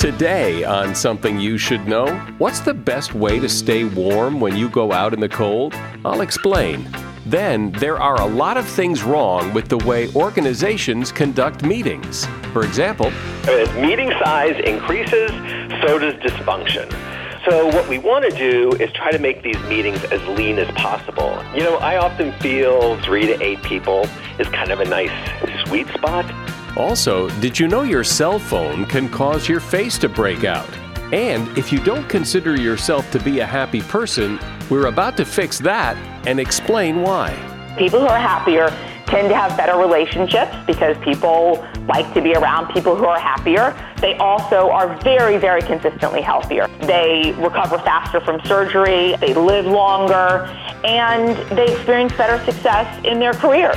Today, on Something You Should Know, what's the best way to stay warm when you go out in the cold? I'll explain. Then, there are a lot of things wrong with the way organizations conduct meetings. For example, as meeting size increases, so does dysfunction. So, what we want to do is try to make these meetings as lean as possible. You know, I often feel three to eight people is kind of a nice sweet spot. Also, did you know your cell phone can cause your face to break out? And if you don't consider yourself to be a happy person, we're about to fix that and explain why. People who are happier tend to have better relationships because people like to be around people who are happier. They also are very, very consistently healthier. They recover faster from surgery, they live longer, and they experience better success in their careers.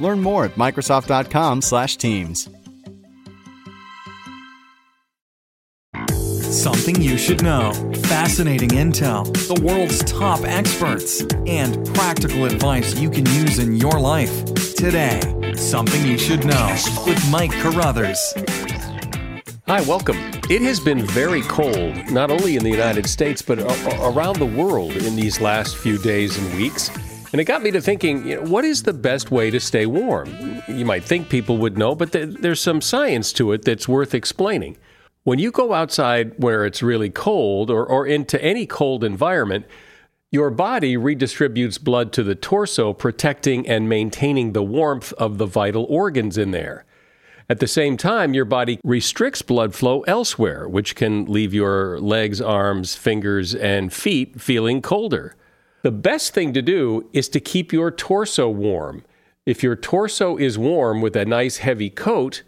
Learn more at Microsoft.com/Teams. Something you should know. Fascinating intel, the world's top experts, and practical advice you can use in your life. Today, Something You Should Know with Mike Carruthers. Hi, welcome. It has been very cold, not only in the United States, but around the world in these last few days and weeks. And it got me to thinking, you know, what is the best way to stay warm? You might think people would know, but th- there's some science to it that's worth explaining. When you go outside where it's really cold or, or into any cold environment, your body redistributes blood to the torso, protecting and maintaining the warmth of the vital organs in there. At the same time, your body restricts blood flow elsewhere, which can leave your legs, arms, fingers, and feet feeling colder. The best thing to do is to keep your torso warm. If your torso is warm with a nice heavy coat,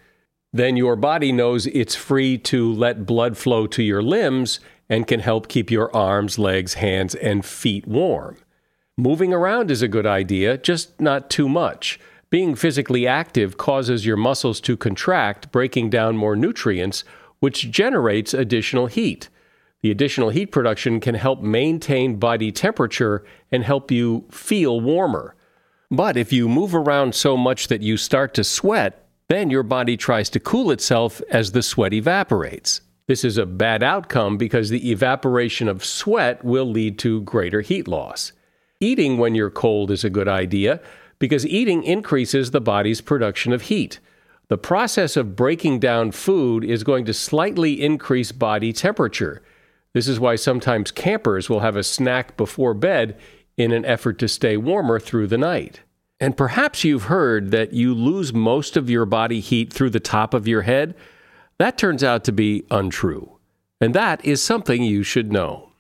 then your body knows it's free to let blood flow to your limbs and can help keep your arms, legs, hands, and feet warm. Moving around is a good idea, just not too much. Being physically active causes your muscles to contract, breaking down more nutrients, which generates additional heat. The additional heat production can help maintain body temperature and help you feel warmer. But if you move around so much that you start to sweat, then your body tries to cool itself as the sweat evaporates. This is a bad outcome because the evaporation of sweat will lead to greater heat loss. Eating when you're cold is a good idea because eating increases the body's production of heat. The process of breaking down food is going to slightly increase body temperature. This is why sometimes campers will have a snack before bed in an effort to stay warmer through the night. And perhaps you've heard that you lose most of your body heat through the top of your head. That turns out to be untrue. And that is something you should know.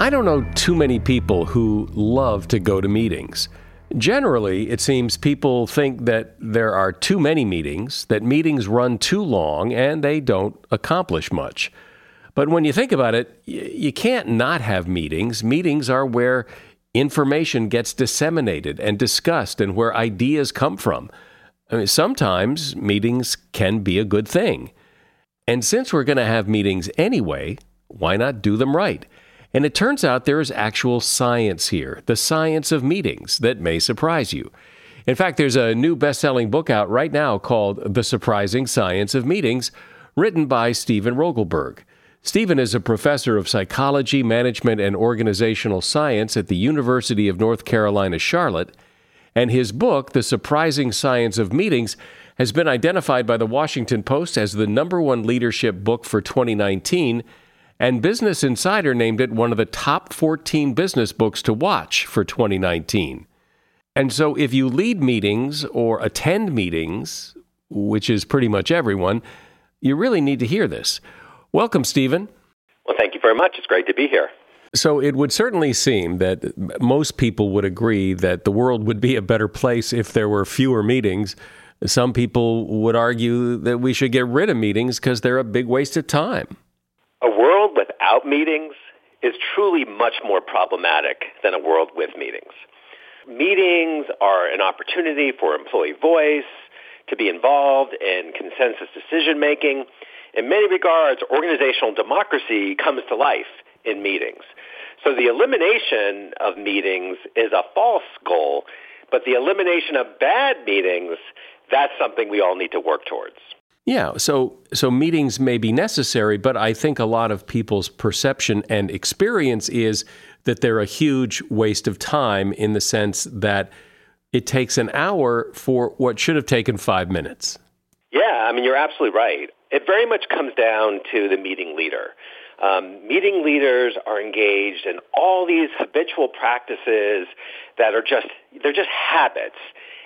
I don't know too many people who love to go to meetings. Generally, it seems people think that there are too many meetings, that meetings run too long, and they don't accomplish much. But when you think about it, you can't not have meetings. Meetings are where information gets disseminated and discussed and where ideas come from. I mean, sometimes meetings can be a good thing. And since we're going to have meetings anyway, why not do them right? And it turns out there is actual science here, the science of meetings, that may surprise you. In fact, there's a new best selling book out right now called The Surprising Science of Meetings, written by Steven Rogelberg. Steven is a professor of psychology, management, and organizational science at the University of North Carolina, Charlotte, and his book, The Surprising Science of Meetings, has been identified by the Washington Post as the number one leadership book for 2019 and Business Insider named it one of the top 14 business books to watch for 2019. And so, if you lead meetings or attend meetings, which is pretty much everyone, you really need to hear this. Welcome, Steven. Well, thank you very much. It's great to be here. So, it would certainly seem that most people would agree that the world would be a better place if there were fewer meetings. some people would argue that we should get rid of meetings because they're a big waste of time. Without meetings is truly much more problematic than a world with meetings. Meetings are an opportunity for employee voice, to be involved in consensus decision making. In many regards, organizational democracy comes to life in meetings. So the elimination of meetings is a false goal, but the elimination of bad meetings, that's something we all need to work towards. Yeah, so so meetings may be necessary, but I think a lot of people's perception and experience is that they're a huge waste of time in the sense that it takes an hour for what should have taken 5 minutes. Yeah, I mean you're absolutely right. It very much comes down to the meeting leader. Um, meeting leaders are engaged in all these habitual practices that are just they're just habits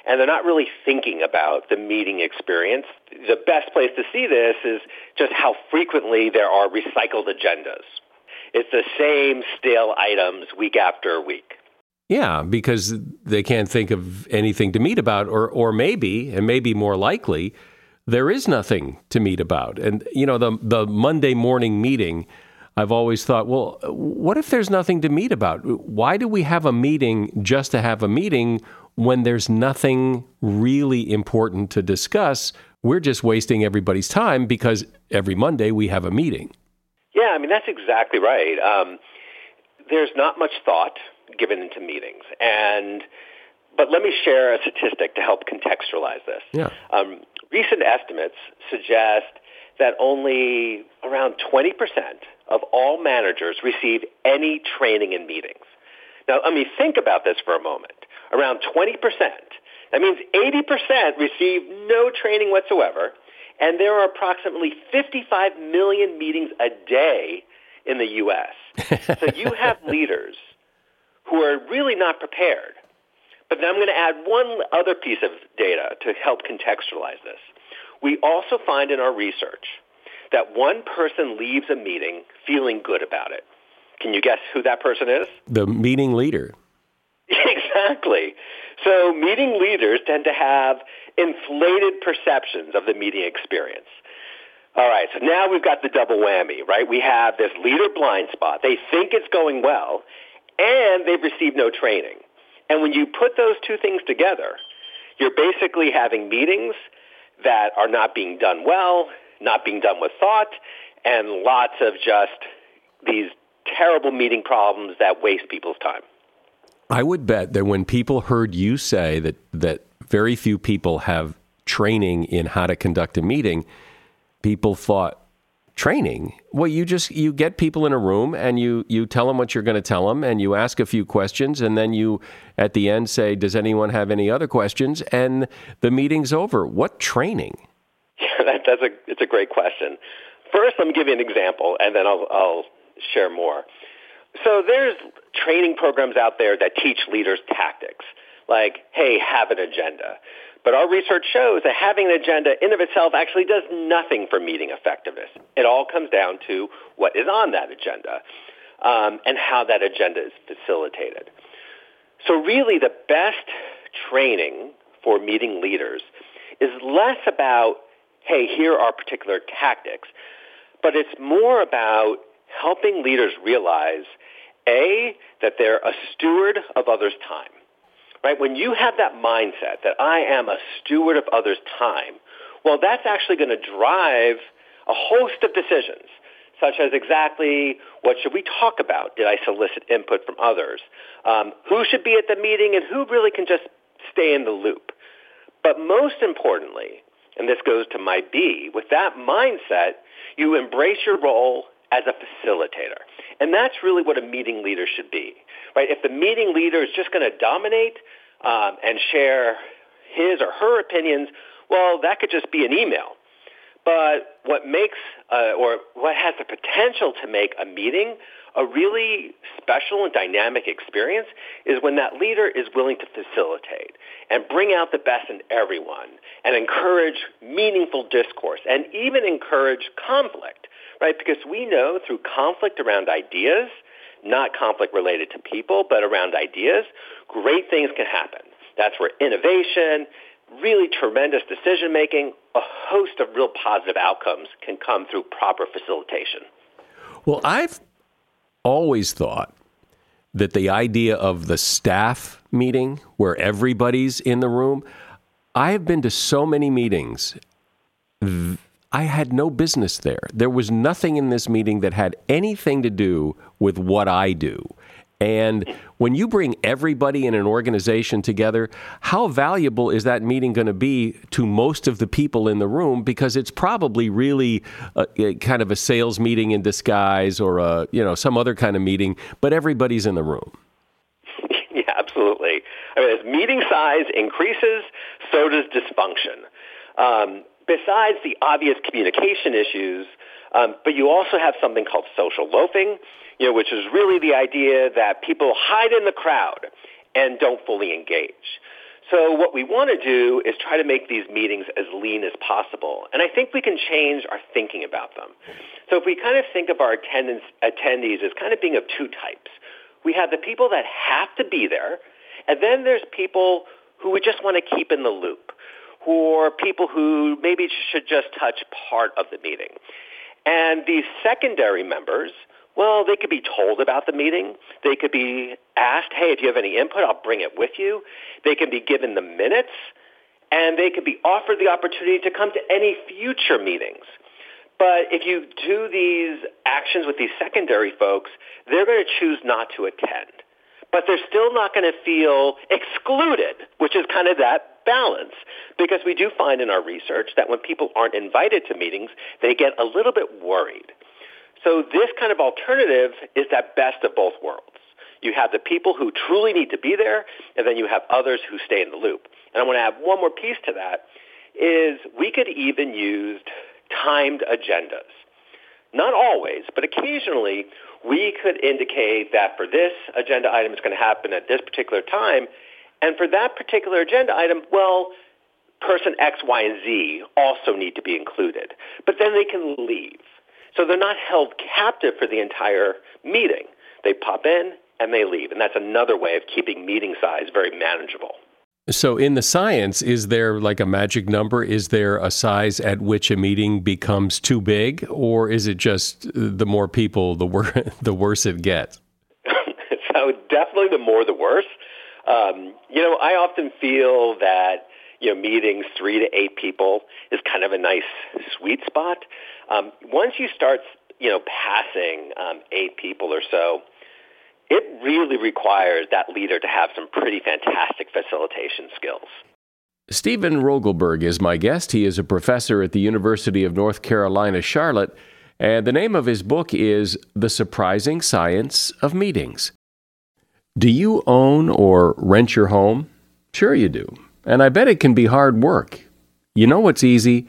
and they're not really thinking about the meeting experience. The best place to see this is just how frequently there are recycled agendas. It's the same stale items week after week. Yeah, because they can't think of anything to meet about, or or maybe, and maybe more likely, there is nothing to meet about. And you know, the the Monday morning meeting, I've always thought, well, what if there's nothing to meet about? Why do we have a meeting just to have a meeting when there's nothing really important to discuss? We're just wasting everybody's time because every Monday we have a meeting. Yeah, I mean that's exactly right. Um, there's not much thought given into meetings, and but let me share a statistic to help contextualize this. Yeah. Um, recent estimates suggest that only around 20% of all managers receive any training in meetings. Now, I mean, think about this for a moment. Around 20%. That means 80% receive no training whatsoever, and there are approximately 55 million meetings a day in the U.S. so you have leaders who are really not prepared. But then I'm going to add one other piece of data to help contextualize this. We also find in our research that one person leaves a meeting feeling good about it. Can you guess who that person is? The meeting leader. exactly. So meeting leaders tend to have inflated perceptions of the meeting experience. All right, so now we've got the double whammy, right? We have this leader blind spot. They think it's going well, and they've received no training. And when you put those two things together, you're basically having meetings that are not being done well, not being done with thought, and lots of just these terrible meeting problems that waste people's time. I would bet that when people heard you say that that very few people have training in how to conduct a meeting, people thought training. Well, you just you get people in a room and you you tell them what you're going to tell them and you ask a few questions and then you at the end say, "Does anyone have any other questions?" and the meeting's over. What training? That's a it's a great question. First, let me give you an example, and then I'll, I'll share more. So there's training programs out there that teach leaders tactics, like, hey, have an agenda. But our research shows that having an agenda in of itself actually does nothing for meeting effectiveness. It all comes down to what is on that agenda um, and how that agenda is facilitated. So really the best training for meeting leaders is less about, hey, here are particular tactics, but it's more about helping leaders realize, A, that they're a steward of others' time. Right? When you have that mindset that I am a steward of others' time, well, that's actually going to drive a host of decisions, such as exactly what should we talk about? Did I solicit input from others? Um, who should be at the meeting and who really can just stay in the loop? But most importantly, and this goes to my B, with that mindset, you embrace your role as a facilitator. And that's really what a meeting leader should be, right? If the meeting leader is just going to dominate um, and share his or her opinions, well, that could just be an email. But what makes, uh, or what has the potential to make a meeting a really special and dynamic experience is when that leader is willing to facilitate and bring out the best in everyone and encourage meaningful discourse and even encourage conflict right? Because we know through conflict around ideas, not conflict related to people, but around ideas, great things can happen. That's where innovation, really tremendous decision making, a host of real positive outcomes can come through proper facilitation. Well, I've always thought that the idea of the staff meeting where everybody's in the room, I have been to so many meetings. I had no business there. There was nothing in this meeting that had anything to do with what I do. And when you bring everybody in an organization together, how valuable is that meeting going to be to most of the people in the room? Because it's probably really a, a kind of a sales meeting in disguise or a you know some other kind of meeting, but everybody's in the room. yeah, absolutely. I mean, as meeting size increases, so does dysfunction. Um, besides the obvious communication issues, um, but you also have something called social loafing you know, which is really the idea that people hide in the crowd and don't fully engage. So what we want to do is try to make these meetings as lean as possible. And I think we can change our thinking about them. So if we kind of think of our attendance, attendees as kind of being of two types. We have the people that have to be there, and then there's people who we just want to keep in the loop, or people who maybe should just touch part of the meeting. And these secondary members well, they could be told about the meeting. They could be asked, hey, if you have any input, I'll bring it with you. They can be given the minutes, and they could be offered the opportunity to come to any future meetings. But if you do these actions with these secondary folks, they're going to choose not to attend. But they're still not going to feel excluded, which is kind of that balance. Because we do find in our research that when people aren't invited to meetings, they get a little bit worried. So this kind of alternative is that best of both worlds. You have the people who truly need to be there, and then you have others who stay in the loop. And I want to add one more piece to that, is we could even use timed agendas. Not always, but occasionally we could indicate that for this agenda item it's going to happen at this particular time, and for that particular agenda item, well, person X, Y, and Z also need to be included. But then they can leave. So they're not held captive for the entire meeting. They pop in and they leave. And that's another way of keeping meeting size very manageable. So, in the science, is there like a magic number? Is there a size at which a meeting becomes too big, or is it just the more people, the, wor- the worse it gets? so, definitely the more the worse. Um, you know, I often feel that you know meetings three to eight people is kind of a nice sweet spot. Um, once you start, you know, passing um, eight people or so, it really requires that leader to have some pretty fantastic facilitation skills. Steven Rogelberg is my guest. He is a professor at the University of North Carolina, Charlotte, and the name of his book is The Surprising Science of Meetings. Do you own or rent your home? Sure, you do. And I bet it can be hard work. You know what's easy?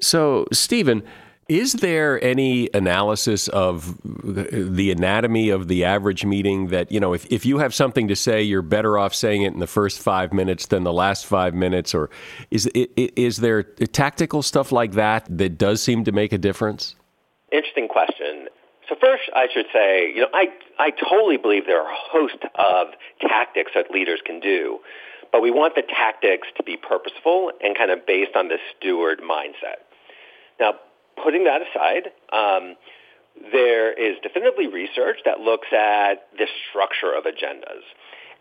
So, Steven, is there any analysis of the anatomy of the average meeting that, you know, if, if you have something to say, you're better off saying it in the first five minutes than the last five minutes? Or is, is there tactical stuff like that that does seem to make a difference? Interesting question. So first, I should say, you know, I, I totally believe there are a host of tactics that leaders can do, but we want the tactics to be purposeful and kind of based on the steward mindset. Now, putting that aside, um, there is definitively research that looks at the structure of agendas.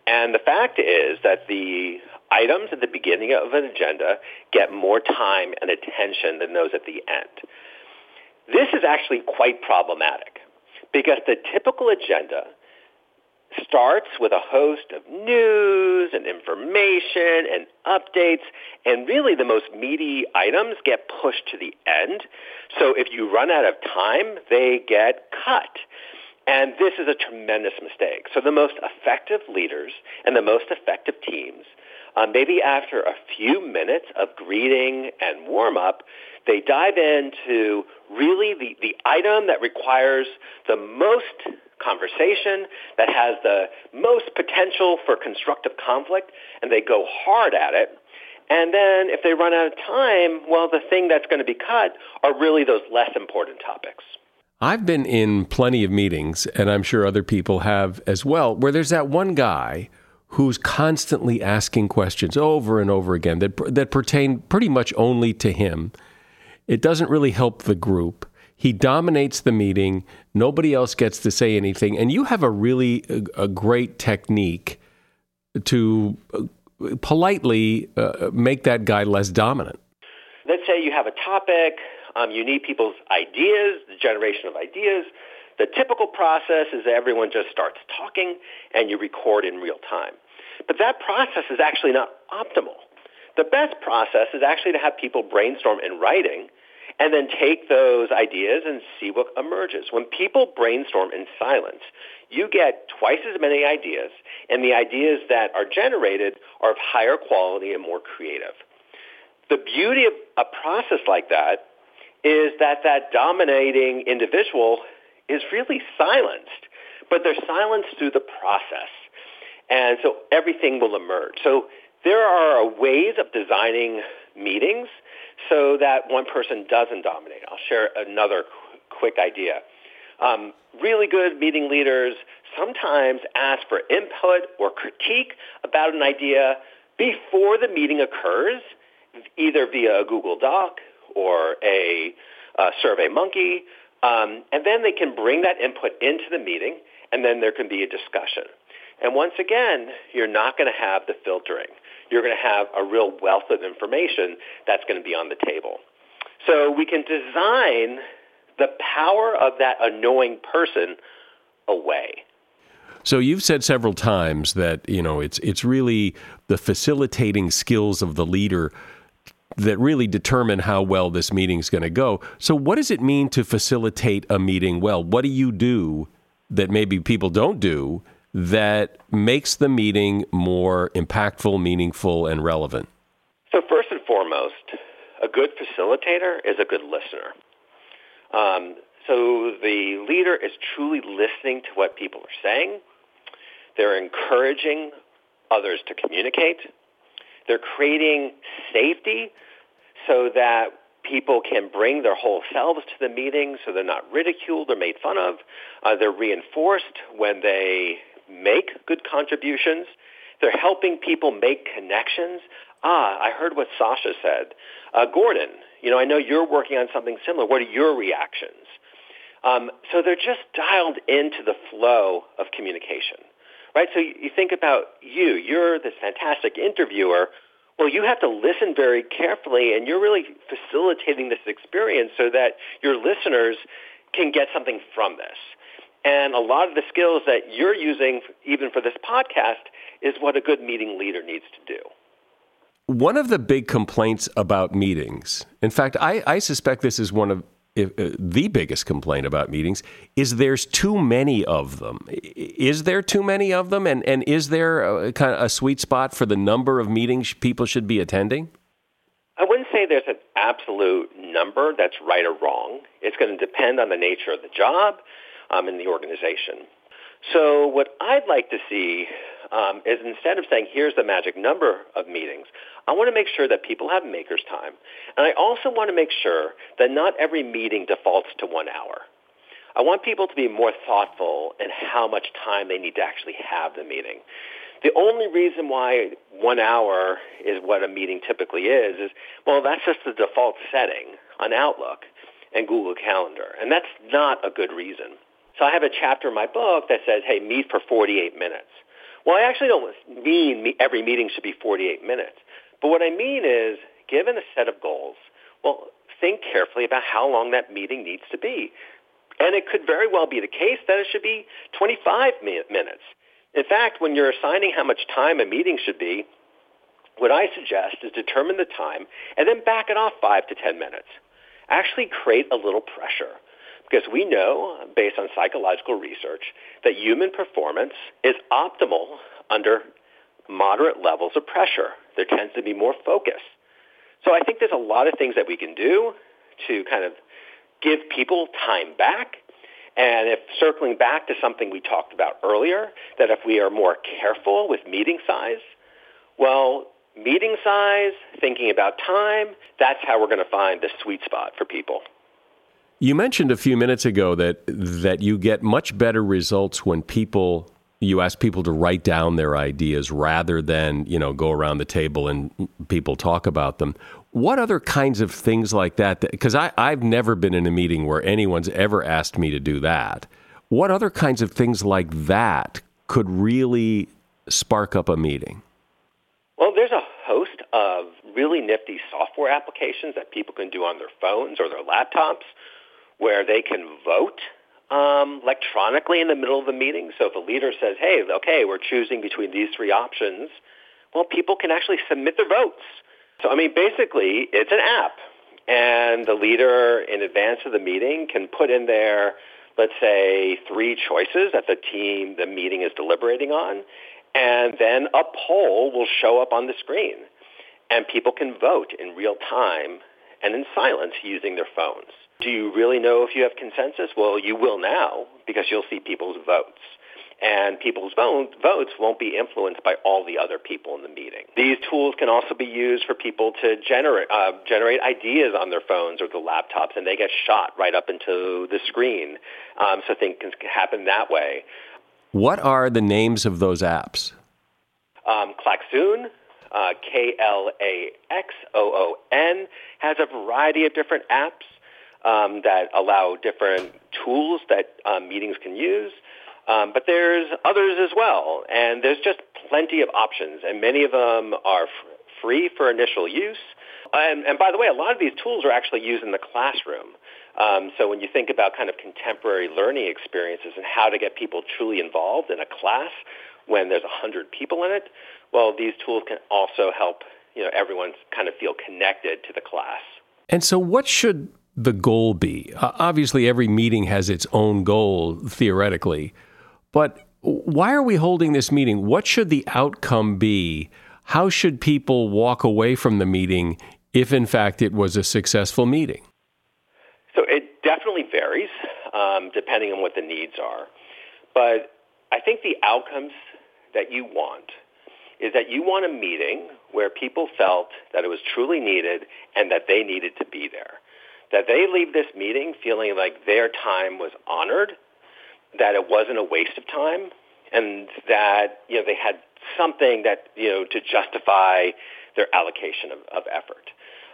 And the fact is that the items at the beginning of an agenda get more time and attention than those at the end. This is actually quite problematic because the typical agenda starts with a host of news and information and updates, and really the most meaty items get pushed to the end. So if you run out of time, they get cut. And this is a tremendous mistake. So the most effective leaders and the most effective teams, um, maybe after a few minutes of greeting and warm up, they dive into really the, the item that requires the most conversation, that has the most potential for constructive conflict, and they go hard at it. And then if they run out of time, well, the thing that's going to be cut are really those less important topics. I've been in plenty of meetings, and I'm sure other people have as well, where there's that one guy who's constantly asking questions over and over again that, that pertain pretty much only to him. It doesn't really help the group. He dominates the meeting. Nobody else gets to say anything. And you have a really a, a great technique to uh, politely uh, make that guy less dominant. Let's say you have a topic, um, you need people's ideas, the generation of ideas. The typical process is that everyone just starts talking and you record in real time. But that process is actually not optimal. The best process is actually to have people brainstorm in writing and then take those ideas and see what emerges. When people brainstorm in silence, you get twice as many ideas, and the ideas that are generated are of higher quality and more creative. The beauty of a process like that is that that dominating individual is really silenced, but they're silenced through the process. And so everything will emerge. So there are ways of designing meetings so that one person doesn't dominate. I'll share another qu- quick idea. Um, really good meeting leaders sometimes ask for input or critique about an idea before the meeting occurs, either via a Google Doc or a, Survey Monkey, um, and then they can bring that input into the meeting, and then there can be a discussion. And once again, you're not going to have the filtering you're going to have a real wealth of information that's going to be on the table. So we can design the power of that annoying person away. So you've said several times that you know it's it's really the facilitating skills of the leader that really determine how well this meeting is going to go. So what does it mean to facilitate a meeting well? What do you do that maybe people don't do that makes the meeting more impactful, meaningful, and relevant? So, first and foremost, a good facilitator is a good listener. Um, so, the leader is truly listening to what people are saying. They're encouraging others to communicate. They're creating safety so that people can bring their whole selves to the meeting so they're not ridiculed or made fun of. Uh, they're reinforced when they make good contributions. They're helping people make connections. Ah, I heard what Sasha said. Uh, Gordon, you know, I know you're working on something similar. What are your reactions? Um, so they're just dialed into the flow of communication, right? So you think about you. You're this fantastic interviewer. Well, you have to listen very carefully, and you're really facilitating this experience so that your listeners can get something from this. And a lot of the skills that you're using, even for this podcast, is what a good meeting leader needs to do. One of the big complaints about meetings, in fact, I, I suspect this is one of uh, the biggest complaint about meetings, is there's too many of them. Is there too many of them? And, and is there a, kind of a sweet spot for the number of meetings people should be attending? I wouldn't say there's an absolute number that's right or wrong. It's going to depend on the nature of the job um, in the organization. So what I'd like to see um, is instead of saying here's the magic number of meetings, I want to make sure that people have maker's time. And I also want to make sure that not every meeting defaults to one hour. I want people to be more thoughtful in how much time they need to actually have the meeting. The only reason why one hour is what a meeting typically is is, well, that's just the default setting on Outlook and Google Calendar. And that's not a good reason. So I have a chapter in my book that says, hey, meet for 48 minutes. Well, I actually don't mean every meeting should be 48 minutes. But what I mean is, given a set of goals, well, think carefully about how long that meeting needs to be. And it could very well be the case that it should be 25 minutes. In fact, when you're assigning how much time a meeting should be, what I suggest is determine the time and then back it off 5 to 10 minutes. Actually create a little pressure because we know, based on psychological research, that human performance is optimal under moderate levels of pressure. There tends to be more focus. So I think there's a lot of things that we can do to kind of give people time back. And if circling back to something we talked about earlier, that if we are more careful with meeting size, well, meeting size, thinking about time, that's how we're going to find the sweet spot for people. You mentioned a few minutes ago that that you get much better results when people you ask people to write down their ideas rather than you know go around the table and people talk about them. What other kinds of things like that because i've never been in a meeting where anyone's ever asked me to do that. What other kinds of things like that could really spark up a meeting? Well there's a host of really nifty software applications that people can do on their phones or their laptops where they can vote um, electronically in the middle of the meeting. So if a leader says, hey, okay, we're choosing between these three options, well, people can actually submit their votes. So, I mean, basically, it's an app. And the leader in advance of the meeting can put in there, let's say, three choices that the team, the meeting is deliberating on. And then a poll will show up on the screen. And people can vote in real time and in silence using their phones. Do you really know if you have consensus? Well, you will now because you'll see people's votes. And people's votes won't be influenced by all the other people in the meeting. These tools can also be used for people to generate, uh, generate ideas on their phones or the laptops, and they get shot right up into the screen. Um, so things can happen that way. What are the names of those apps? Um, Klaxoon, uh, K-L-A-X-O-O-N, has a variety of different apps um, that allow different tools that um, meetings can use. Um, but there's others as well, and there's just plenty of options, and many of them are f- free for initial use. And, and, by the way, a lot of these tools are actually used in the classroom. Um, so when you think about kind of contemporary learning experiences and how to get people truly involved in a class when there's 100 people in it, well, these tools can also help you know everyone kind of feel connected to the class. And so, what should the goal be? Uh, obviously, every meeting has its own goal theoretically, but why are we holding this meeting? What should the outcome be? How should people walk away from the meeting if, in fact, it was a successful meeting? So it definitely varies um, depending on what the needs are. But I think the outcomes that you want is that you want a meeting where people felt that it was truly needed and that they needed to be there that they leave this meeting feeling like their time was honored, that it wasn't a waste of time, and that you know they had something that you know to justify their allocation of, of effort.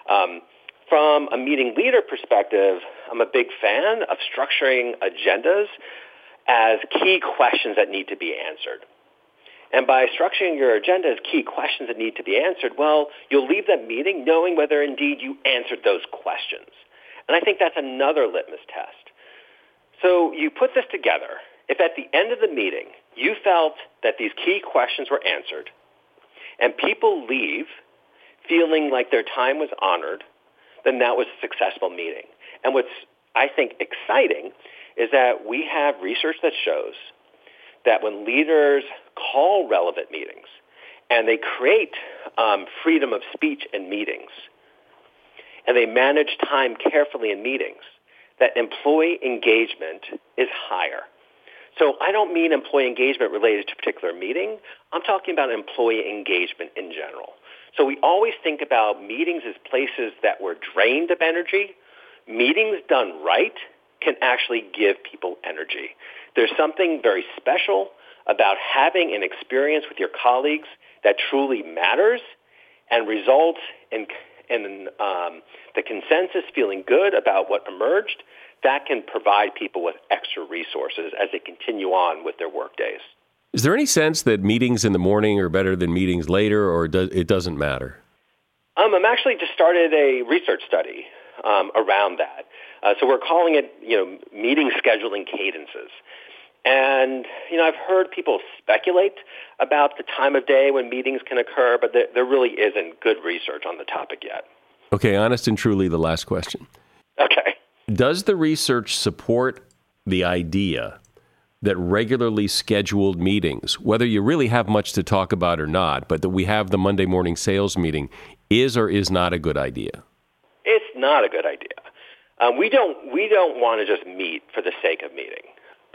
Um, from a meeting leader perspective, I'm a big fan of structuring agendas as key questions that need to be answered. And by structuring your agenda as key questions that need to be answered, well, you'll leave that meeting knowing whether indeed you answered those questions. And I think that's another litmus test. So you put this together. If at the end of the meeting you felt that these key questions were answered and people leave feeling like their time was honored, then that was a successful meeting. And what's, I think, exciting is that we have research that shows that when leaders call relevant meetings and they create um, freedom of speech in meetings, and they manage time carefully in meetings, that employee engagement is higher. So I don't mean employee engagement related to a particular meeting. I'm talking about employee engagement in general. So we always think about meetings as places that were drained of energy. Meetings done right can actually give people energy. There's something very special about having an experience with your colleagues that truly matters and results in and um, the consensus feeling good about what emerged, that can provide people with extra resources as they continue on with their work days. Is there any sense that meetings in the morning are better than meetings later, or does, it doesn't matter? Um, I'm actually just started a research study um, around that. Uh, so we're calling it, you know, meeting scheduling cadences. And, you know, I've heard people speculate about the time of day when meetings can occur, but there, there really isn't good research on the topic yet. Okay, honest and truly, the last question. Okay. Does the research support the idea that regularly scheduled meetings, whether you really have much to talk about or not, but that we have the Monday morning sales meeting, is or is not a good idea? It's not a good idea. Um, we don't we don't want to just meet for the sake of meeting.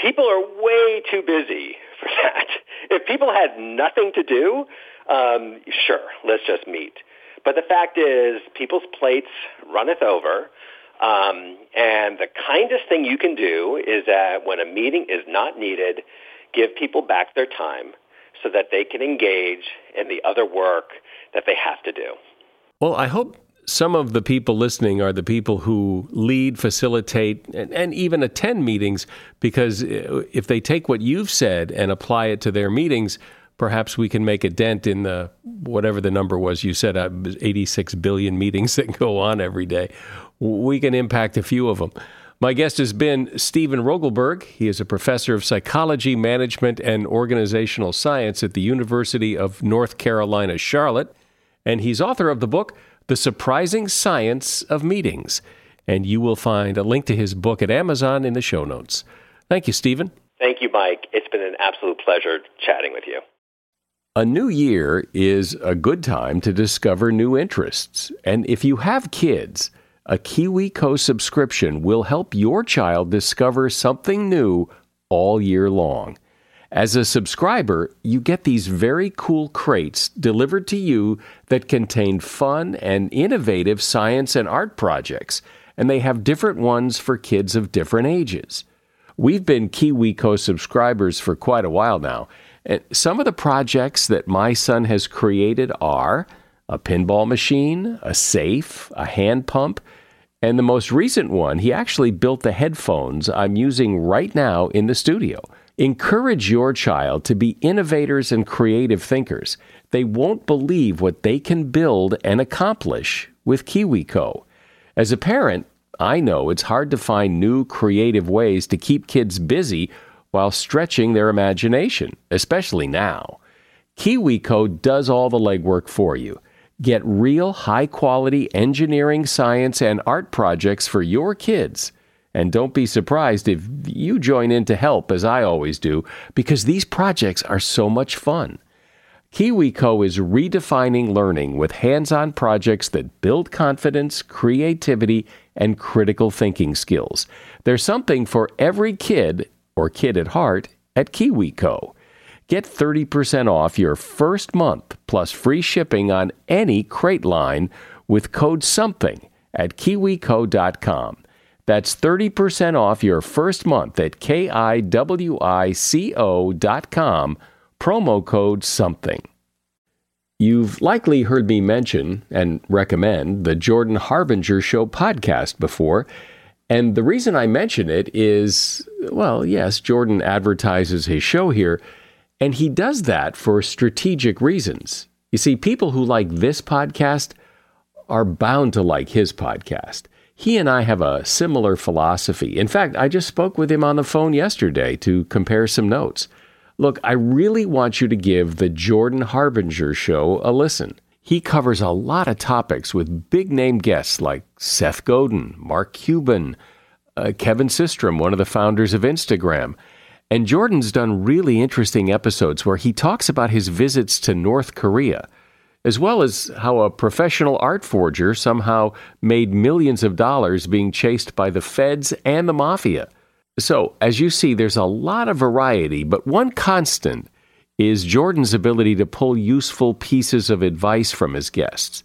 People are way too busy for that. If people had nothing to do, um, sure, let's just meet. But the fact is, people's plates runneth over. Um, and the kindest thing you can do is that when a meeting is not needed, give people back their time so that they can engage in the other work that they have to do. Well, I hope some of the people listening are the people who lead, facilitate, and, and, even attend meetings because uh, if they take what you've said and apply it to their meetings, perhaps we can make a dent in the whatever the number was you said uh, 86 billion meetings that go on every day. We can impact a few of them. My guest has been Steven Rogelberg. He is a professor of psychology, management, and organizational science at the University of North Carolina, Charlotte, and he's author of the book the Surprising Science of Meetings. And you will find a link to his book at Amazon in the show notes. Thank you, Steven. Thank you, Mike. It's been an absolute pleasure chatting with you. A new year is a good time to discover new interests. And if you have kids, a KiwiCo subscription will help your child discover something new all year long. As a subscriber, you get these very cool crates delivered to you that contain fun and innovative science and art projects, and they have different ones for kids of different ages. We've been KiwiCo subscribers for quite a while now, and some of the projects that my son has created are a pinball machine, a safe, a hand pump, and the most recent one, he actually built the headphones I'm using right now in the studio. Encourage your child to be innovators and creative thinkers. They won't believe what they can build and accomplish with KiwiCo. As a parent, I know it's hard to find new creative ways to keep kids busy while stretching their imagination, especially now. KiwiCo does all the legwork for you. Get real high quality engineering, science, and art projects for your kids and don't be surprised if you join in to help, as I always do, because these projects are so much fun. KiwiCo is redefining learning with hands on projects that build confidence, creativity, and critical thinking skills. There's something for every kid, or kid at heart, at KiwiCo. Get 30% off your first month plus free shipping on any crate line with code SOMETHING at kiwico.com. That's 30% off your first month at kiwico.com, promo code SOMETHING. You've likely heard me mention and recommend the Jordan Harbinger Show podcast before. And the reason I mention it is well, yes, Jordan advertises his show here, and he does that for strategic reasons. You see, people who like this podcast are bound to like his podcast he and I have a similar philosophy. In fact, I just spoke with him on the phone yesterday to compare some notes. Look, I really want you to give the Jordan Harbinger show a listen. He covers a lot of topics with big name guests like Seth Godin, Mark Cuban, uh, Kevin Systrom, one of the founders of Instagram. And Jordan's done really interesting episodes where he talks about his visits to North Korea as well as how a professional art forger somehow made millions of dollars being chased by the feds and the mafia. So, as you see, there's a lot of variety, but one constant is Jordan's ability to pull useful pieces of advice from his guests.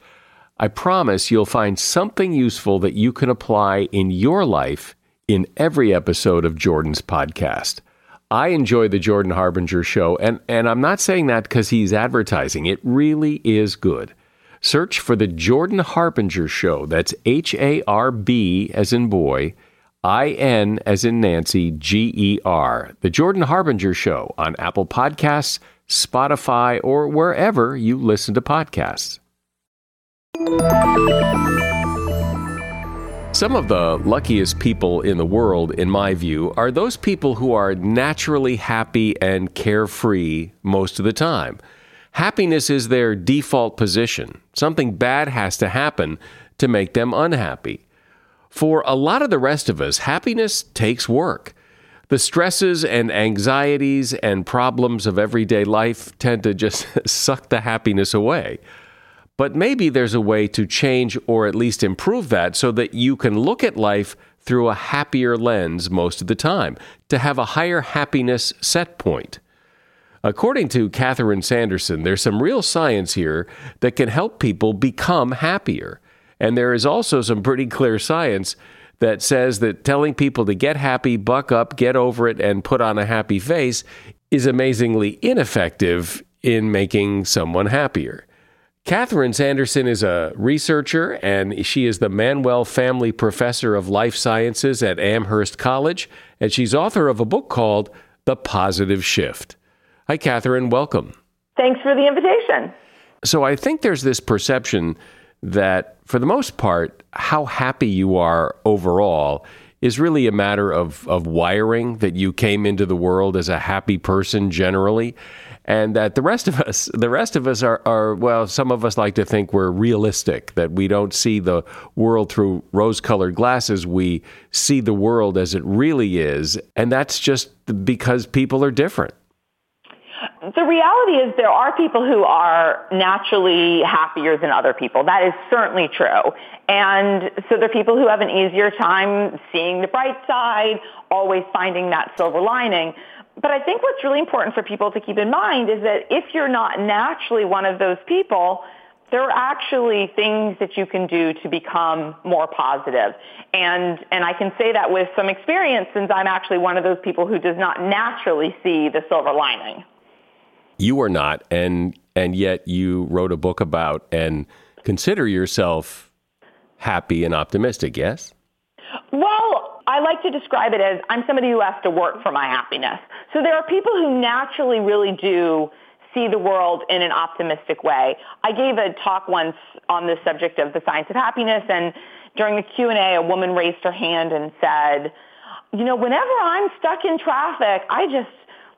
I promise you'll find something useful that you can apply in your life in every episode of Jordan's podcast. I enjoy the Jordan Harbinger show, and, and I'm not saying that because he's advertising. It really is good. Search for the Jordan Harbinger show. That's H A R B as in boy, I N as in Nancy, G E R. The Jordan Harbinger Show on Apple Podcasts, Spotify, or wherever you listen to podcasts. Some of the luckiest people in the world, in my view, are those people who are naturally happy and carefree most of the time. Happiness is their default position. Something bad has to happen to make them unhappy. For a lot of the rest of us, happiness takes work. The stresses and anxieties and problems of everyday life tend to just suck the happiness away. But maybe there's a way to change or at least improve that so that you can look at life through a happier lens most of the time, to have a higher happiness set point. According to Catherine Sanderson, there's some real science here that can help people become happier. And there is also some pretty clear science that says that telling people to get happy, buck up, get over it, and put on a happy face is amazingly ineffective in making someone happier. Catherine Sanderson is a researcher and she is the Manwell Family Professor of Life Sciences at Amherst College, and she's author of a book called The Positive Shift. Hi, Catherine. Welcome. Thanks for the invitation. So, I think there's this perception that, for the most part, how happy you are overall is really a matter of, of wiring, that you came into the world as a happy person generally. And that the rest of us, the rest of us are, are, well, some of us like to think we're realistic, that we don't see the world through rose colored glasses. We see the world as it really is. And that's just because people are different the reality is there are people who are naturally happier than other people. That is certainly true. And so there are people who have an easier time seeing the bright side, always finding that silver lining. But I think what's really important for people to keep in mind is that if you're not naturally one of those people, there are actually things that you can do to become more positive. And, and I can say that with some experience since I'm actually one of those people who does not naturally see the silver lining. You are not, and and yet you wrote a book about and consider yourself happy and optimistic. Yes. Well, I like to describe it as I'm somebody who has to work for my happiness. So there are people who naturally really do see the world in an optimistic way. I gave a talk once on the subject of the science of happiness and during the Q&A a woman raised her hand and said, "You know, whenever I'm stuck in traffic, I just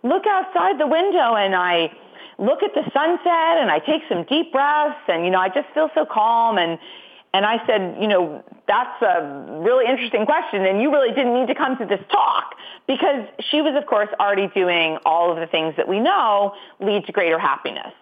look outside the window and I look at the sunset and I take some deep breaths and, you know, I just feel so calm and, and I said, you know, that's a really interesting question and you really didn't need to come to this talk because she was, of course, already doing all of the things that we know lead to greater happiness.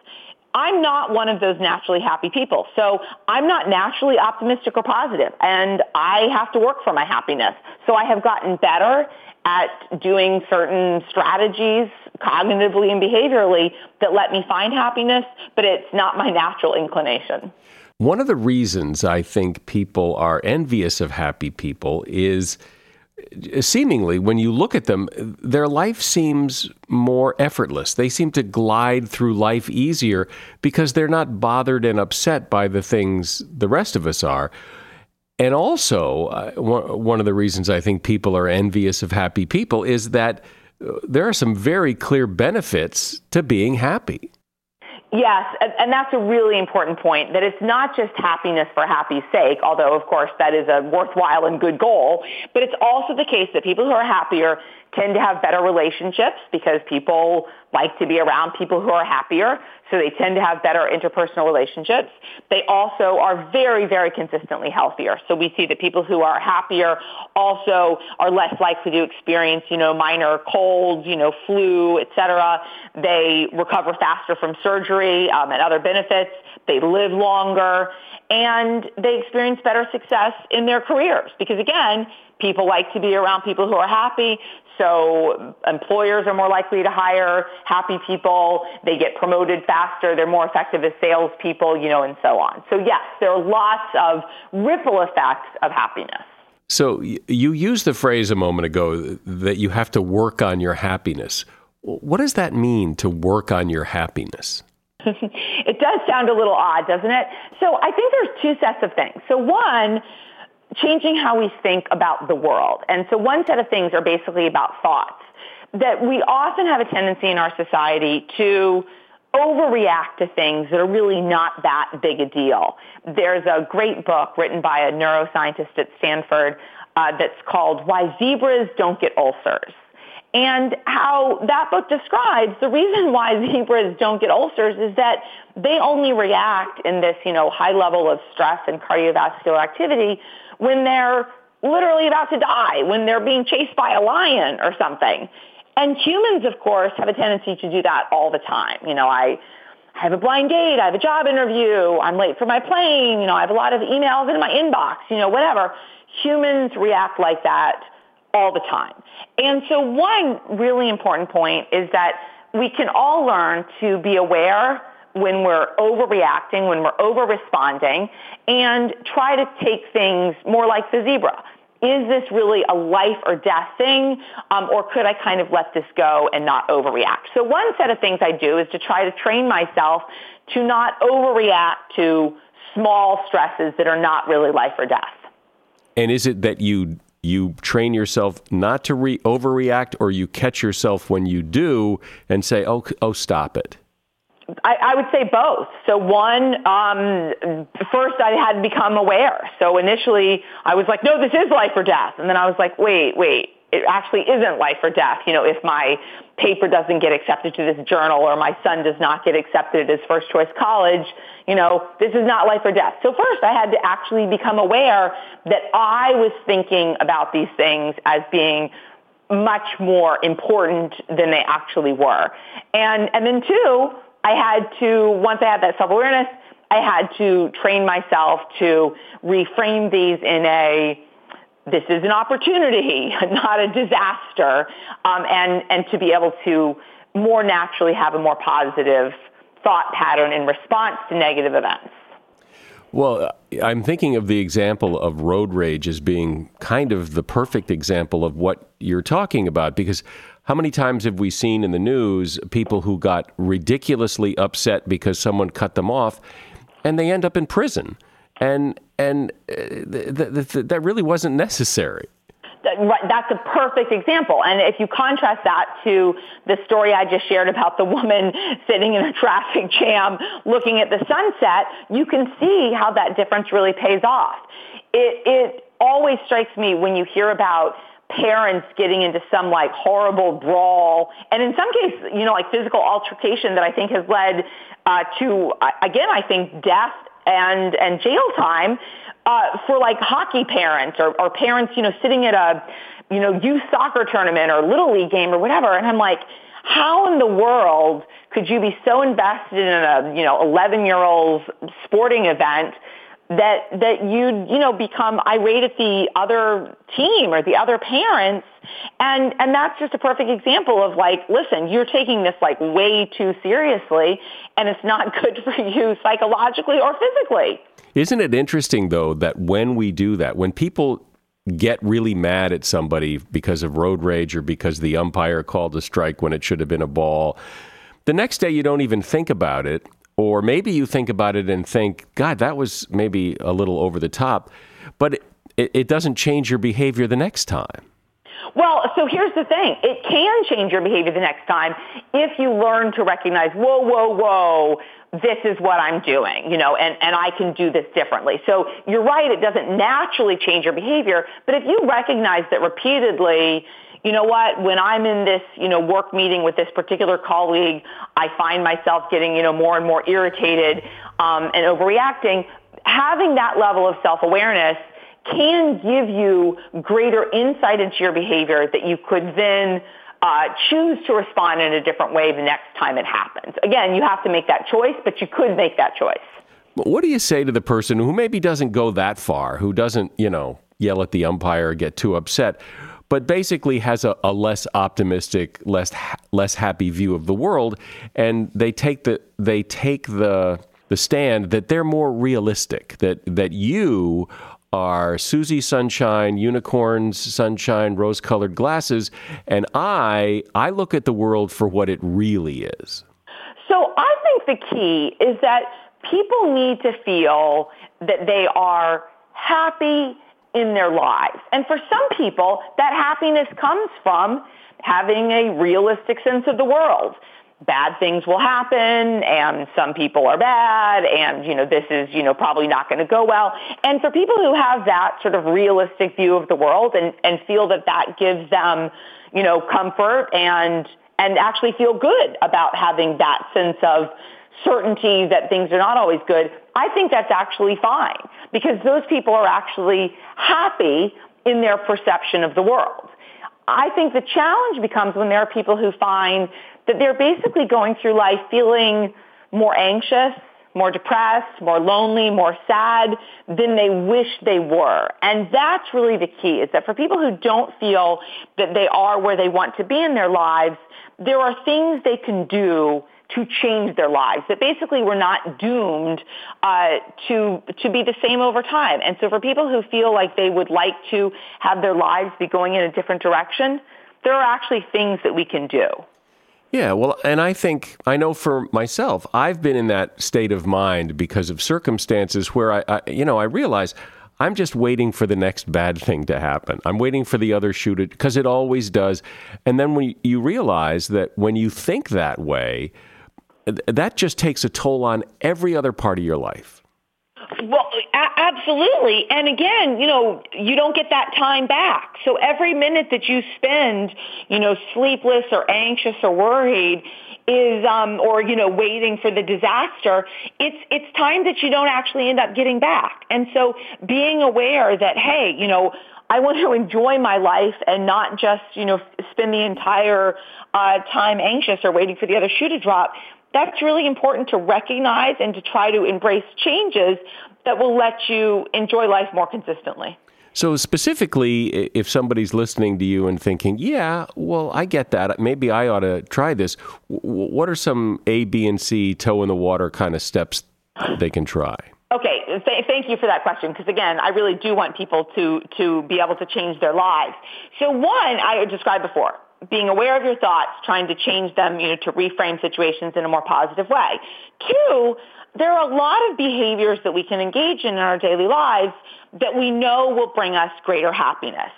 I'm not one of those naturally happy people. So I'm not naturally optimistic or positive and I have to work for my happiness. So I have gotten better at doing certain strategies cognitively and behaviorally that let me find happiness, but it's not my natural inclination. One of the reasons I think people are envious of happy people is uh, seemingly when you look at them, their life seems more effortless. They seem to glide through life easier because they're not bothered and upset by the things the rest of us are. And also, uh, one of the reasons I think people are envious of happy people is that uh, there are some very clear benefits to being happy. Yes, and that's a really important point, that it's not just happiness for happy's sake, although of course that is a worthwhile and good goal, but it's also the case that people who are happier tend to have better relationships because people like to be around people who are happier, so they tend to have better interpersonal relationships. They also are very, very consistently healthier. So we see that people who are happier also are less likely to experience, you know, minor colds, you know, flu, et cetera. They recover faster from surgery um, and other benefits. They live longer and they experience better success in their careers because again, people like to be around people who are happy. So employers are more likely to hire happy people. They get promoted faster. They're more effective as salespeople, you know, and so on. So yes, there are lots of ripple effects of happiness. So you used the phrase a moment ago that you have to work on your happiness. What does that mean to work on your happiness? it does sound a little odd, doesn't it? So I think there's two sets of things. So one, changing how we think about the world. And so one set of things are basically about thoughts that we often have a tendency in our society to overreact to things that are really not that big a deal. There's a great book written by a neuroscientist at Stanford uh, that's called Why Zebras Don't Get Ulcers. And how that book describes the reason why zebras don't get ulcers is that they only react in this, you know, high level of stress and cardiovascular activity when they're literally about to die, when they're being chased by a lion or something. And humans, of course, have a tendency to do that all the time. You know, I, I have a blind date, I have a job interview, I'm late for my plane, you know, I have a lot of emails in my inbox, you know, whatever. Humans react like that all the time. And so one really important point is that we can all learn to be aware when we're overreacting, when we're over responding, and try to take things more like the zebra is this really a life or death thing, um, or could I kind of let this go and not overreact? So one set of things I do is to try to train myself to not overreact to small stresses that are not really life or death. And is it that you you train yourself not to re- overreact, or you catch yourself when you do and say, "Oh, oh, stop it"? I, I would say both. So one, um, first I had to become aware. So initially I was like, no, this is life or death. And then I was like, wait, wait, it actually isn't life or death. You know, if my paper doesn't get accepted to this journal or my son does not get accepted at his first choice college, you know, this is not life or death. So first I had to actually become aware that I was thinking about these things as being much more important than they actually were. And, and then two, I had to, once I had that self-awareness, I had to train myself to reframe these in a, this is an opportunity, not a disaster, um, and, and to be able to more naturally have a more positive thought pattern in response to negative events. Well, I'm thinking of the example of road rage as being kind of the perfect example of what you're talking about because how many times have we seen in the news people who got ridiculously upset because someone cut them off and they end up in prison? And and uh, th- th- th- that really wasn't necessary. That's a perfect example. And if you contrast that to the story I just shared about the woman sitting in a traffic jam looking at the sunset, you can see how that difference really pays off. It, it always strikes me when you hear about parents getting into some like horrible brawl, and in some cases, you know, like physical altercation that I think has led uh, to, uh, again, I think death and and jail time uh, for like hockey parents or, or parents, you know, sitting at a, you know, youth soccer tournament or little league game or whatever, and I'm like, how in the world could you be so invested in a, you know, 11 year old's sporting event? That that you you know become irate at the other team or the other parents. And and that's just a perfect example of like listen you're taking this like way too seriously and it's not good for you psychologically or physically. Isn't it interesting though that when we do that when people get really mad at somebody because of road rage or because the umpire called a strike when it should have been a ball the next day you don't even think about it or maybe you think about it and think, God, that was maybe a little over the top, but it, it doesn't change your behavior the next time. Well, so here's the thing. It can change your behavior the next time if you learn to recognize, whoa, whoa, whoa, this is what I'm doing, you know, and, and I can do this differently. So you're right, it doesn't naturally change your behavior, but if you recognize that repeatedly you know what, when I'm in this, you know, work meeting with this particular colleague, I find myself getting, you know, more and more irritated um, and overreacting. Having that level of self-awareness can give you greater insight into your behavior that you could then uh, choose to respond in a different way the next time it happens. Again, you have to make that choice, but you could make that choice. What do you say to the person who maybe doesn't go that far, who doesn't, you know, yell at the umpire or get too upset, but basically has a, a less optimistic, less less happy view of the world, and they take the they take the the stand that they're more realistic. That that you are Susie Sunshine, unicorns, sunshine, rose-colored glasses, and I I look at the world for what it really is. So I think the key is that people need to feel that they are happy in their lives. And for some people, that happiness comes from having a realistic sense of the world. Bad things will happen and some people are bad and, you know, this is, you know, probably not going to go well. And for people who have that sort of realistic view of the world and, and feel that that gives them, you know, comfort and, and actually feel good about having that sense of certainty that things are not always good, I think that's actually fine because those people are actually happy in their perception of the world. I think the challenge becomes when there are people who find that they're basically going through life feeling more anxious, more depressed, more lonely, more sad than they wish they were. And that's really the key is that for people who don't feel that they are where they want to be in their lives, there are things they can do to change their lives. That basically we're not doomed uh, to to be the same over time. And so for people who feel like they would like to have their lives be going in a different direction, there are actually things that we can do. Yeah, well, and I think I know for myself, I've been in that state of mind because of circumstances where I, I you know, I realize I'm just waiting for the next bad thing to happen. I'm waiting for the other shoe to, because it always does. And then when you realize that when you think that way, that just takes a toll on every other part of your life. Well, a- absolutely. And again, you know, you don't get that time back. So every minute that you spend, you know, sleepless or anxious or worried is, um, or, you know, waiting for the disaster, it's, it's time that you don't actually end up getting back. And so being aware that, hey, you know, I want to enjoy my life and not just, you know, spend the entire uh, time anxious or waiting for the other shoe to drop that's really important to recognize and to try to embrace changes that will let you enjoy life more consistently. So, specifically, if somebody's listening to you and thinking, yeah, well, I get that. Maybe I ought to try this. What are some A, B, and C toe in the water kind of steps they can try? Okay, th- thank you for that question because again, I really do want people to to be able to change their lives. So one, I described before, being aware of your thoughts, trying to change them, you know, to reframe situations in a more positive way. Two, there are a lot of behaviors that we can engage in in our daily lives that we know will bring us greater happiness.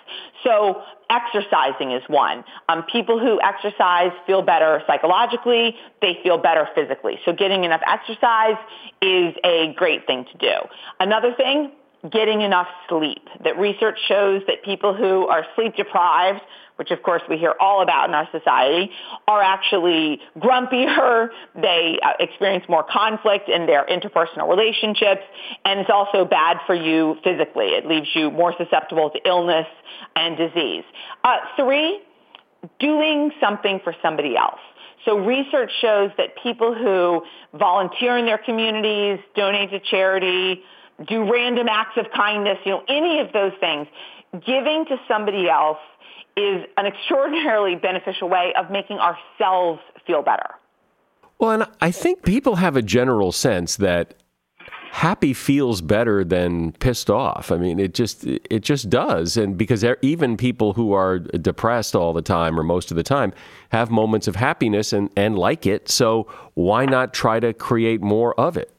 So exercising is one. Um, people who exercise feel better psychologically. They feel better physically. So getting enough exercise is a great thing to do. Another thing, getting enough sleep. That research shows that people who are sleep deprived which of course we hear all about in our society, are actually grumpier. They uh, experience more conflict in their interpersonal relationships, and it's also bad for you physically. It leaves you more susceptible to illness and disease. Uh, three, doing something for somebody else. So research shows that people who volunteer in their communities, donate to charity, do random acts of kindness, you know, any of those things, giving to somebody else is an extraordinarily beneficial way of making ourselves feel better. Well, and I think people have a general sense that happy feels better than pissed off. I mean, it just it just does, and because even people who are depressed all the time or most of the time have moments of happiness and and like it. So why not try to create more of it?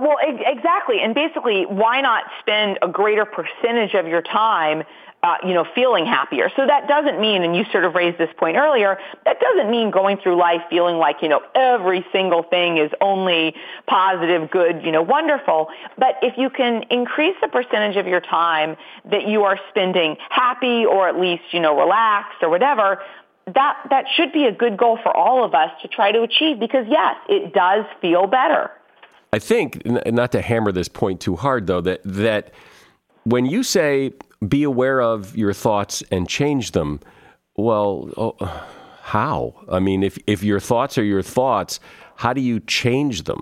Well, exactly, and basically, why not spend a greater percentage of your time uh, you know, feeling happier. So that doesn't mean, and you sort of raised this point earlier, that doesn't mean going through life feeling like, you know, every single thing is only positive, good, you know, wonderful. But if you can increase the percentage of your time that you are spending happy or at least, you know, relaxed or whatever, that, that should be a good goal for all of us to try to achieve because yes, it does feel better. I think, not to hammer this point too hard though, that, that when you say be aware of your thoughts and change them. Well, oh, how? I mean, if, if your thoughts are your thoughts, how do you change them?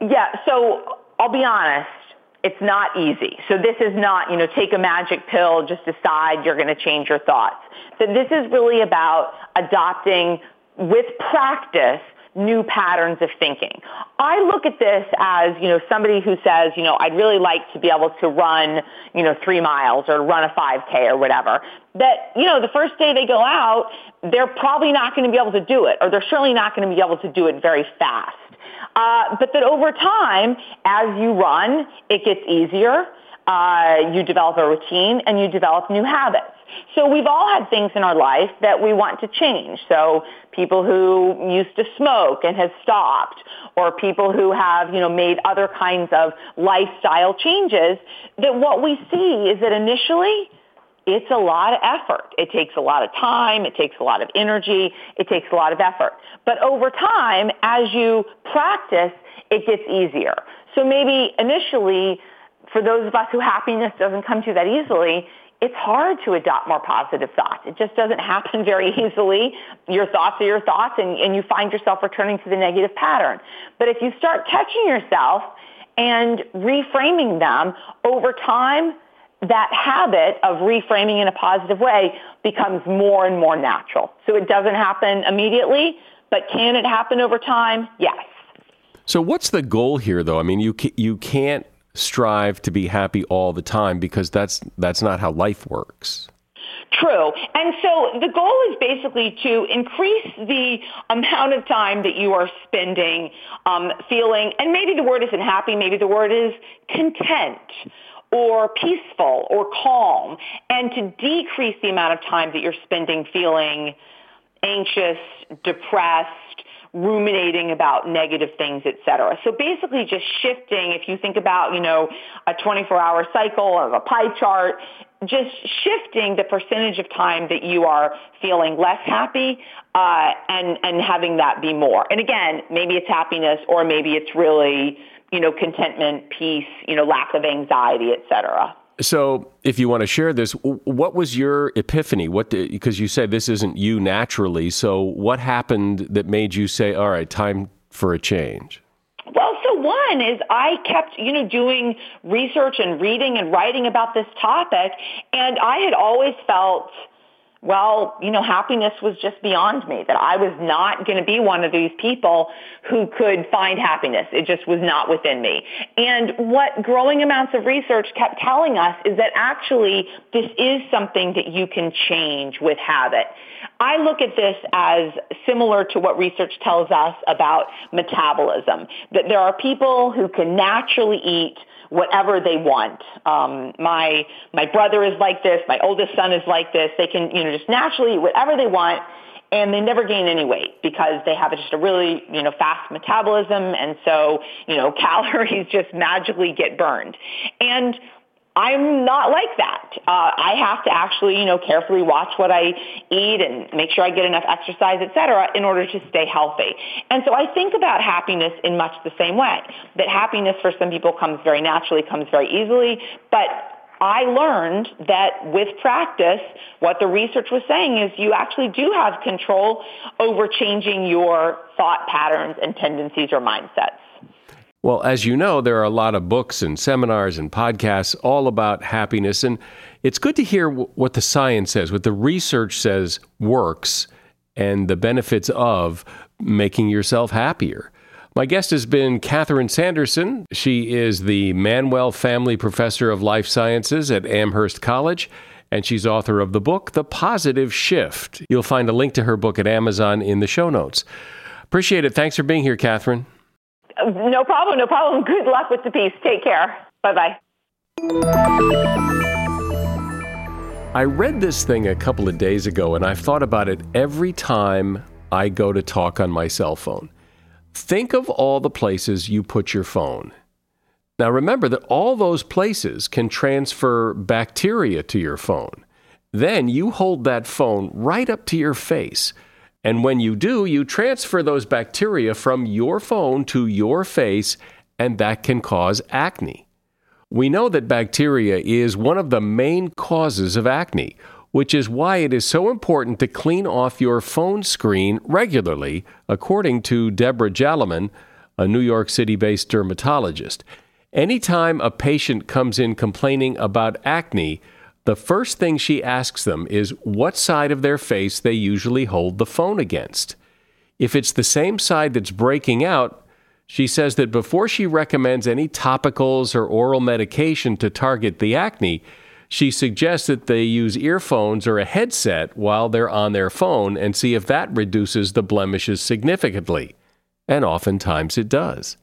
Yeah, so I'll be honest. It's not easy. So this is not, you know, take a magic pill, just decide you're going to change your thoughts. So this is really about adopting with practice new patterns of thinking. I look at this as, you know, somebody who says, you know, I'd really like to be able to run, you know, three miles or run a 5K or whatever. That, you know, the first day they go out, they're probably not going to be able to do it or they're certainly not going to be able to do it very fast. Uh, but that over time, as you run, it gets easier. uh, you develop a routine, and you develop new habits. So we've all had things in our life that we want to change. So people who used to smoke and have stopped, or people who have, you know, made other kinds of lifestyle changes, that what we see is that initially it's a lot of effort. It takes a lot of time. It takes a lot of energy. It takes a lot of effort. But over time, as you practice, it gets easier. So maybe initially, for those of us who happiness doesn't come to that easily, it's hard to adopt more positive thoughts. It just doesn't happen very easily. Your thoughts are your thoughts and, and you find yourself returning to the negative pattern. But if you start catching yourself and reframing them over time, that habit of reframing in a positive way becomes more and more natural. So it doesn't happen immediately, but can it happen over time? Yes. So what's the goal here though? I mean, you you can't strive to be happy all the time because that's that's not how life works. True. And so the goal is basically to increase the amount of time that you are spending um, feeling, and maybe the word isn't happy, maybe the word is content or peaceful or calm and to decrease the amount of time that you're spending feeling anxious, depressed, ruminating about negative things, etc. So basically just shifting, if you think about, you know, a 24-hour cycle of a pie chart, just shifting the percentage of time that you are feeling less happy uh, and, and having that be more. And again, maybe it's happiness or maybe it's really you know, contentment, peace, you know, lack of anxiety, etc. So, if you want to share this, what was your epiphany? What because you said this isn't you naturally. So, what happened that made you say, "All right, time for a change"? Well, so one is I kept, you know, doing research and reading and writing about this topic, and I had always felt well, you know, happiness was just beyond me, that I was not going to be one of these people who could find happiness. It just was not within me. And what growing amounts of research kept telling us is that actually this is something that you can change with habit. I look at this as similar to what research tells us about metabolism, that there are people who can naturally eat whatever they want. Um, my my brother is like this. My oldest son is like this. They can you know just naturally eat whatever they want. And they never gain any weight because they have just a really, you know, fast metabolism. And so, you know, calories just magically get burned. And I'm not like that. Uh, I have to actually, you know, carefully watch what I eat and make sure I get enough exercise, et cetera, in order to stay healthy. And so I think about happiness in much the same way. That happiness for some people comes very naturally, comes very easily, but I learned that with practice, what the research was saying is you actually do have control over changing your thought patterns and tendencies or mindsets. Well, as you know, there are a lot of books and seminars and podcasts all about happiness. And it's good to hear w- what the science says, what the research says works, and the benefits of making yourself happier. My guest has been Catherine Sanderson. She is the Manwell Family Professor of Life Sciences at Amherst College, and she's author of the book, The Positive Shift. You'll find a link to her book at Amazon in the show notes. Appreciate it. Thanks for being here, Catherine. No problem, no problem. Good luck with the piece. Take care. Bye bye. I read this thing a couple of days ago and I've thought about it every time I go to talk on my cell phone. Think of all the places you put your phone. Now remember that all those places can transfer bacteria to your phone. Then you hold that phone right up to your face. And when you do, you transfer those bacteria from your phone to your face, and that can cause acne. We know that bacteria is one of the main causes of acne, which is why it is so important to clean off your phone screen regularly, according to Deborah Jaliman, a New York City based dermatologist. Anytime a patient comes in complaining about acne, the first thing she asks them is what side of their face they usually hold the phone against. If it's the same side that's breaking out, she says that before she recommends any topicals or oral medication to target the acne, she suggests that they use earphones or a headset while they're on their phone and see if that reduces the blemishes significantly. And oftentimes it does.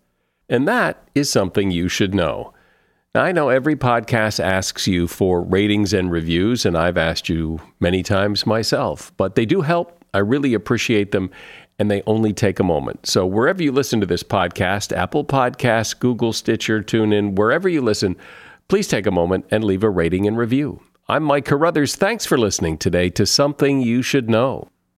And that is something you should know. Now, I know every podcast asks you for ratings and reviews, and I've asked you many times myself, but they do help. I really appreciate them, and they only take a moment. So, wherever you listen to this podcast, Apple Podcasts, Google, Stitcher, TuneIn, wherever you listen, please take a moment and leave a rating and review. I'm Mike Carruthers. Thanks for listening today to Something You Should Know.